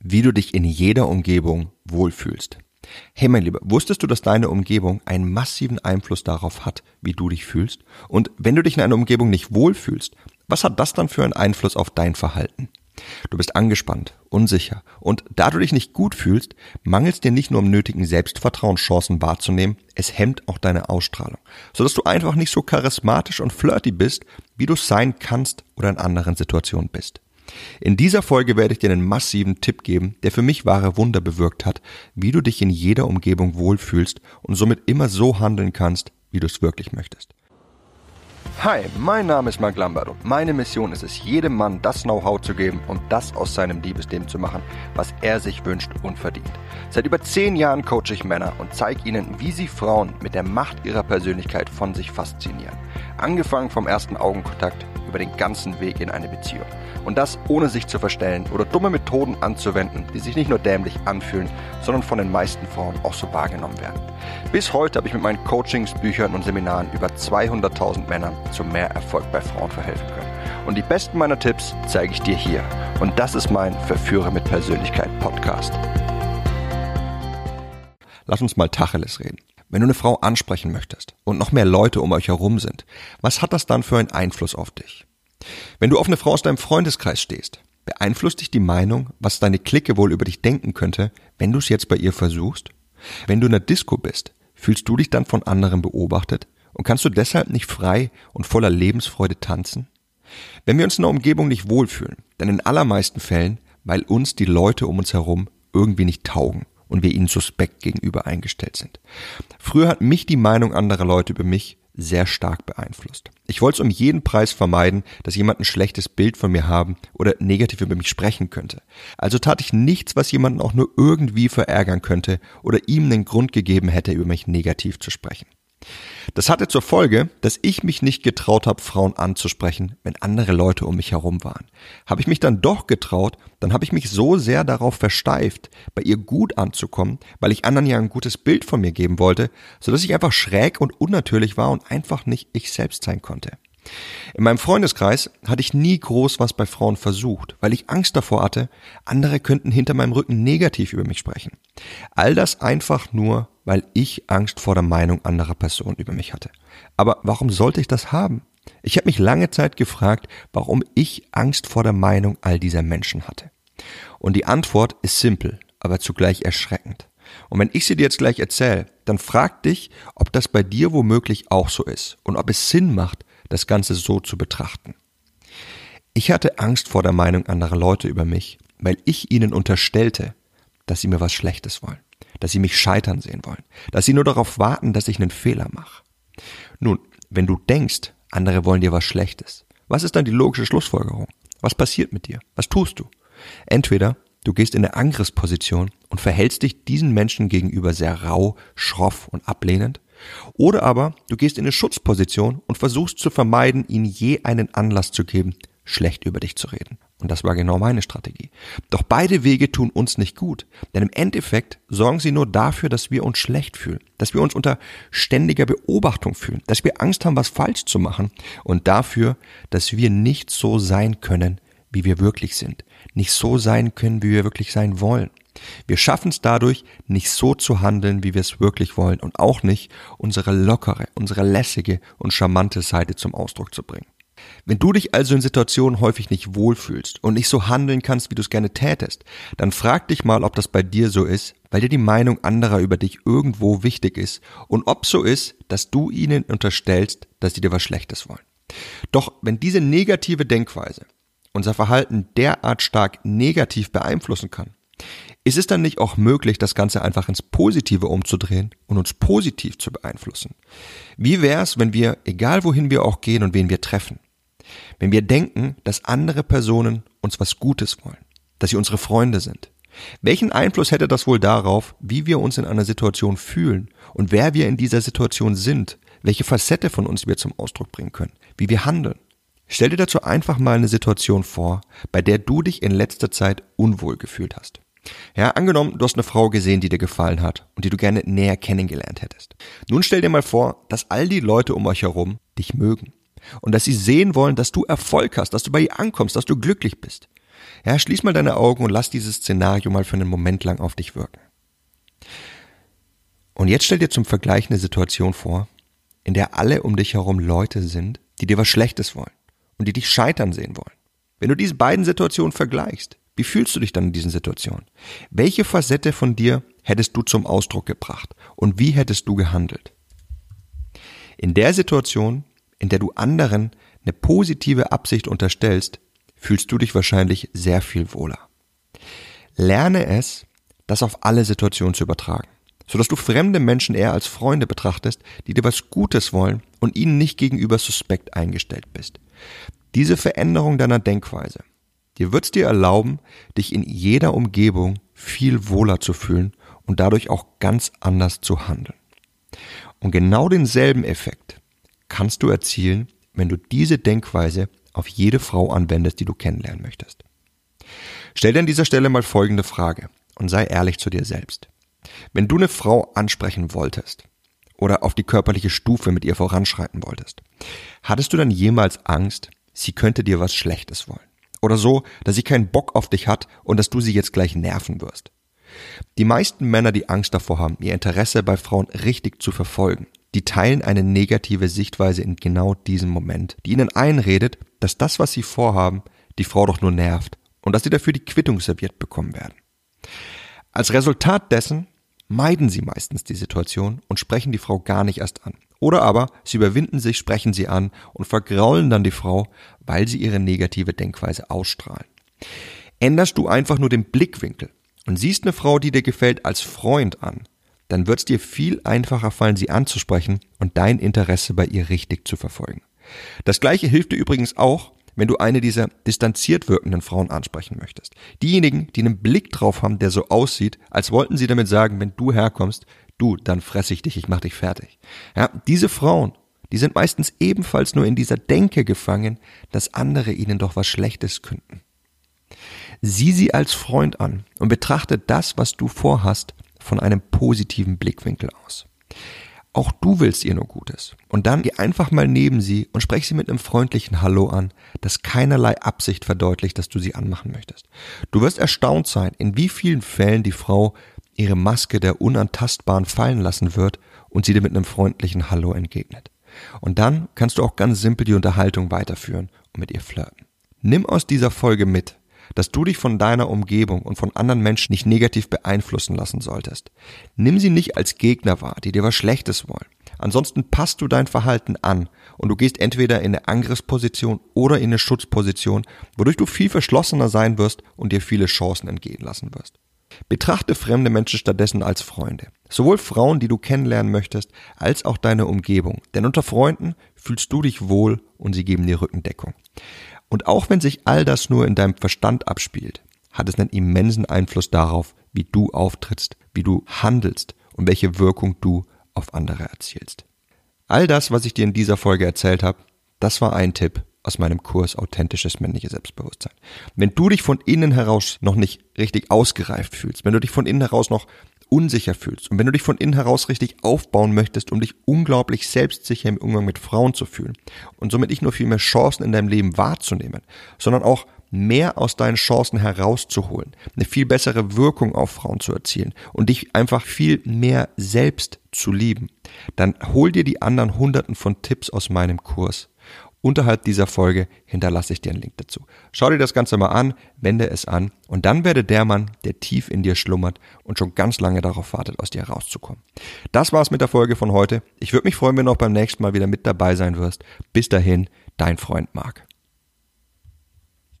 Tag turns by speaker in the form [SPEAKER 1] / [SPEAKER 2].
[SPEAKER 1] wie du dich in jeder Umgebung wohlfühlst. Hey mein Lieber, wusstest du, dass deine Umgebung einen massiven Einfluss darauf hat, wie du dich fühlst? Und wenn du dich in einer Umgebung nicht wohlfühlst, was hat das dann für einen Einfluss auf dein Verhalten? Du bist angespannt, unsicher und da du dich nicht gut fühlst, mangelst dir nicht nur am nötigen Selbstvertrauen, Chancen wahrzunehmen, es hemmt auch deine Ausstrahlung, sodass du einfach nicht so charismatisch und flirty bist, wie du sein kannst oder in anderen Situationen bist. In dieser Folge werde ich dir einen massiven Tipp geben, der für mich wahre Wunder bewirkt hat, wie du dich in jeder Umgebung wohlfühlst und somit immer so handeln kannst, wie du es wirklich möchtest. Hi, mein Name ist Mark Lambert und meine Mission ist es, jedem Mann das Know-how zu geben und das aus seinem Liebesleben zu machen, was er sich wünscht und verdient. Seit über zehn Jahren coache ich Männer und zeige ihnen, wie sie Frauen mit der Macht ihrer Persönlichkeit von sich faszinieren. Angefangen vom ersten Augenkontakt über den ganzen Weg in eine Beziehung. Und das ohne sich zu verstellen oder dumme Methoden anzuwenden, die sich nicht nur dämlich anfühlen, sondern von den meisten Frauen auch so wahrgenommen werden. Bis heute habe ich mit meinen Coachings, Büchern und Seminaren über 200.000 Männern zu mehr Erfolg bei Frauen verhelfen können. Und die besten meiner Tipps zeige ich dir hier. Und das ist mein Verführer mit Persönlichkeit Podcast. Lass uns mal Tacheles reden. Wenn du eine Frau ansprechen möchtest und noch mehr Leute um euch herum sind, was hat das dann für einen Einfluss auf dich? Wenn du auf eine Frau aus deinem Freundeskreis stehst, beeinflusst dich die Meinung, was deine Clique wohl über dich denken könnte, wenn du es jetzt bei ihr versuchst? Wenn du in der Disco bist, fühlst du dich dann von anderen beobachtet und kannst du deshalb nicht frei und voller Lebensfreude tanzen? Wenn wir uns in der Umgebung nicht wohlfühlen, dann in allermeisten Fällen, weil uns die Leute um uns herum irgendwie nicht taugen und wir ihnen suspekt gegenüber eingestellt sind. Früher hat mich die Meinung anderer Leute über mich sehr stark beeinflusst. Ich wollte es um jeden Preis vermeiden, dass jemand ein schlechtes Bild von mir haben oder negativ über mich sprechen könnte. Also tat ich nichts, was jemanden auch nur irgendwie verärgern könnte oder ihm den Grund gegeben hätte, über mich negativ zu sprechen. Das hatte zur Folge, dass ich mich nicht getraut habe, Frauen anzusprechen, wenn andere Leute um mich herum waren. Habe ich mich dann doch getraut, dann habe ich mich so sehr darauf versteift, bei ihr gut anzukommen, weil ich anderen ja ein gutes Bild von mir geben wollte, so dass ich einfach schräg und unnatürlich war und einfach nicht ich selbst sein konnte. In meinem Freundeskreis hatte ich nie groß was bei Frauen versucht, weil ich Angst davor hatte, andere könnten hinter meinem Rücken negativ über mich sprechen. All das einfach nur, weil ich Angst vor der Meinung anderer Personen über mich hatte. Aber warum sollte ich das haben? Ich habe mich lange Zeit gefragt, warum ich Angst vor der Meinung all dieser Menschen hatte. Und die Antwort ist simpel, aber zugleich erschreckend. Und wenn ich sie dir jetzt gleich erzähle, dann frag dich, ob das bei dir womöglich auch so ist und ob es Sinn macht, das Ganze so zu betrachten. Ich hatte Angst vor der Meinung anderer Leute über mich, weil ich ihnen unterstellte, dass sie mir was Schlechtes wollen, dass sie mich scheitern sehen wollen, dass sie nur darauf warten, dass ich einen Fehler mache. Nun, wenn du denkst, andere wollen dir was Schlechtes, was ist dann die logische Schlussfolgerung? Was passiert mit dir? Was tust du? Entweder du gehst in eine Angriffsposition und verhältst dich diesen Menschen gegenüber sehr rau, schroff und ablehnend, oder aber du gehst in eine Schutzposition und versuchst zu vermeiden, ihnen je einen Anlass zu geben, schlecht über dich zu reden. Und das war genau meine Strategie. Doch beide Wege tun uns nicht gut, denn im Endeffekt sorgen sie nur dafür, dass wir uns schlecht fühlen, dass wir uns unter ständiger Beobachtung fühlen, dass wir Angst haben, was falsch zu machen und dafür, dass wir nicht so sein können, wie wir wirklich sind, nicht so sein können, wie wir wirklich sein wollen. Wir schaffen es dadurch, nicht so zu handeln, wie wir es wirklich wollen und auch nicht unsere lockere, unsere lässige und charmante Seite zum Ausdruck zu bringen. Wenn du dich also in Situationen häufig nicht wohlfühlst und nicht so handeln kannst, wie du es gerne tätest, dann frag dich mal, ob das bei dir so ist, weil dir die Meinung anderer über dich irgendwo wichtig ist und ob so ist, dass du ihnen unterstellst, dass sie dir was Schlechtes wollen. Doch wenn diese negative Denkweise unser Verhalten derart stark negativ beeinflussen kann, ist es dann nicht auch möglich, das Ganze einfach ins Positive umzudrehen und uns positiv zu beeinflussen? Wie wäre es, wenn wir, egal wohin wir auch gehen und wen wir treffen, wenn wir denken, dass andere Personen uns was Gutes wollen, dass sie unsere Freunde sind? Welchen Einfluss hätte das wohl darauf, wie wir uns in einer Situation fühlen und wer wir in dieser Situation sind, welche Facette von uns wir zum Ausdruck bringen können, wie wir handeln? Stell dir dazu einfach mal eine Situation vor, bei der du dich in letzter Zeit unwohl gefühlt hast. Ja, angenommen, du hast eine Frau gesehen, die dir gefallen hat und die du gerne näher kennengelernt hättest. Nun stell dir mal vor, dass all die Leute um euch herum dich mögen und dass sie sehen wollen, dass du Erfolg hast, dass du bei ihr ankommst, dass du glücklich bist. Ja, schließ mal deine Augen und lass dieses Szenario mal für einen Moment lang auf dich wirken. Und jetzt stell dir zum Vergleich eine Situation vor, in der alle um dich herum Leute sind, die dir was Schlechtes wollen und die dich scheitern sehen wollen. Wenn du diese beiden Situationen vergleichst, wie fühlst du dich dann in diesen Situationen? Welche Facette von dir hättest du zum Ausdruck gebracht und wie hättest du gehandelt? In der Situation, in der du anderen eine positive Absicht unterstellst, fühlst du dich wahrscheinlich sehr viel wohler. Lerne es, das auf alle Situationen zu übertragen, sodass du fremde Menschen eher als Freunde betrachtest, die dir was Gutes wollen und ihnen nicht gegenüber suspekt eingestellt bist. Diese Veränderung deiner Denkweise Dir wird's dir erlauben, dich in jeder Umgebung viel wohler zu fühlen und dadurch auch ganz anders zu handeln. Und genau denselben Effekt kannst du erzielen, wenn du diese Denkweise auf jede Frau anwendest, die du kennenlernen möchtest. Stell dir an dieser Stelle mal folgende Frage und sei ehrlich zu dir selbst. Wenn du eine Frau ansprechen wolltest oder auf die körperliche Stufe mit ihr voranschreiten wolltest, hattest du dann jemals Angst, sie könnte dir was Schlechtes wollen? Oder so, dass sie keinen Bock auf dich hat und dass du sie jetzt gleich nerven wirst. Die meisten Männer, die Angst davor haben, ihr Interesse bei Frauen richtig zu verfolgen, die teilen eine negative Sichtweise in genau diesem Moment, die ihnen einredet, dass das, was sie vorhaben, die Frau doch nur nervt und dass sie dafür die Quittung serviert bekommen werden. Als Resultat dessen meiden sie meistens die Situation und sprechen die Frau gar nicht erst an. Oder aber sie überwinden sich, sprechen sie an und vergraulen dann die Frau, weil sie ihre negative Denkweise ausstrahlen. Änderst du einfach nur den Blickwinkel und siehst eine Frau, die dir gefällt, als Freund an, dann wird es dir viel einfacher fallen, sie anzusprechen und dein Interesse bei ihr richtig zu verfolgen. Das gleiche hilft dir übrigens auch, wenn du eine dieser distanziert wirkenden Frauen ansprechen möchtest. Diejenigen, die einen Blick drauf haben, der so aussieht, als wollten sie damit sagen, wenn du herkommst, du, dann fress ich dich, ich mach dich fertig. Ja, diese Frauen, die sind meistens ebenfalls nur in dieser Denke gefangen, dass andere ihnen doch was Schlechtes könnten. Sieh sie als Freund an und betrachte das, was du vorhast, von einem positiven Blickwinkel aus. Auch du willst ihr nur Gutes. Und dann geh einfach mal neben sie und sprech sie mit einem freundlichen Hallo an, das keinerlei Absicht verdeutlicht, dass du sie anmachen möchtest. Du wirst erstaunt sein, in wie vielen Fällen die Frau ihre Maske der Unantastbaren fallen lassen wird und sie dir mit einem freundlichen Hallo entgegnet. Und dann kannst du auch ganz simpel die Unterhaltung weiterführen und mit ihr flirten. Nimm aus dieser Folge mit, dass du dich von deiner Umgebung und von anderen Menschen nicht negativ beeinflussen lassen solltest. Nimm sie nicht als Gegner wahr, die dir was Schlechtes wollen. Ansonsten passt du dein Verhalten an und du gehst entweder in eine Angriffsposition oder in eine Schutzposition, wodurch du viel verschlossener sein wirst und dir viele Chancen entgehen lassen wirst. Betrachte fremde Menschen stattdessen als Freunde. Sowohl Frauen, die du kennenlernen möchtest, als auch deine Umgebung. Denn unter Freunden fühlst du dich wohl und sie geben dir Rückendeckung. Und auch wenn sich all das nur in deinem Verstand abspielt, hat es einen immensen Einfluss darauf, wie du auftrittst, wie du handelst und welche Wirkung du auf andere erzielst. All das, was ich dir in dieser Folge erzählt habe, das war ein Tipp, aus meinem Kurs Authentisches männliches Selbstbewusstsein. Wenn du dich von innen heraus noch nicht richtig ausgereift fühlst, wenn du dich von innen heraus noch unsicher fühlst und wenn du dich von innen heraus richtig aufbauen möchtest, um dich unglaublich selbstsicher im Umgang mit Frauen zu fühlen und somit nicht nur viel mehr Chancen in deinem Leben wahrzunehmen, sondern auch mehr aus deinen Chancen herauszuholen, eine viel bessere Wirkung auf Frauen zu erzielen und dich einfach viel mehr selbst zu lieben, dann hol dir die anderen Hunderten von Tipps aus meinem Kurs. Unterhalb dieser Folge hinterlasse ich dir einen Link dazu. Schau dir das Ganze mal an, wende es an und dann werde der Mann, der tief in dir schlummert und schon ganz lange darauf wartet, aus dir rauszukommen. Das war's mit der Folge von heute. Ich würde mich freuen, wenn du auch beim nächsten Mal wieder mit dabei sein wirst. Bis dahin, dein Freund Marc.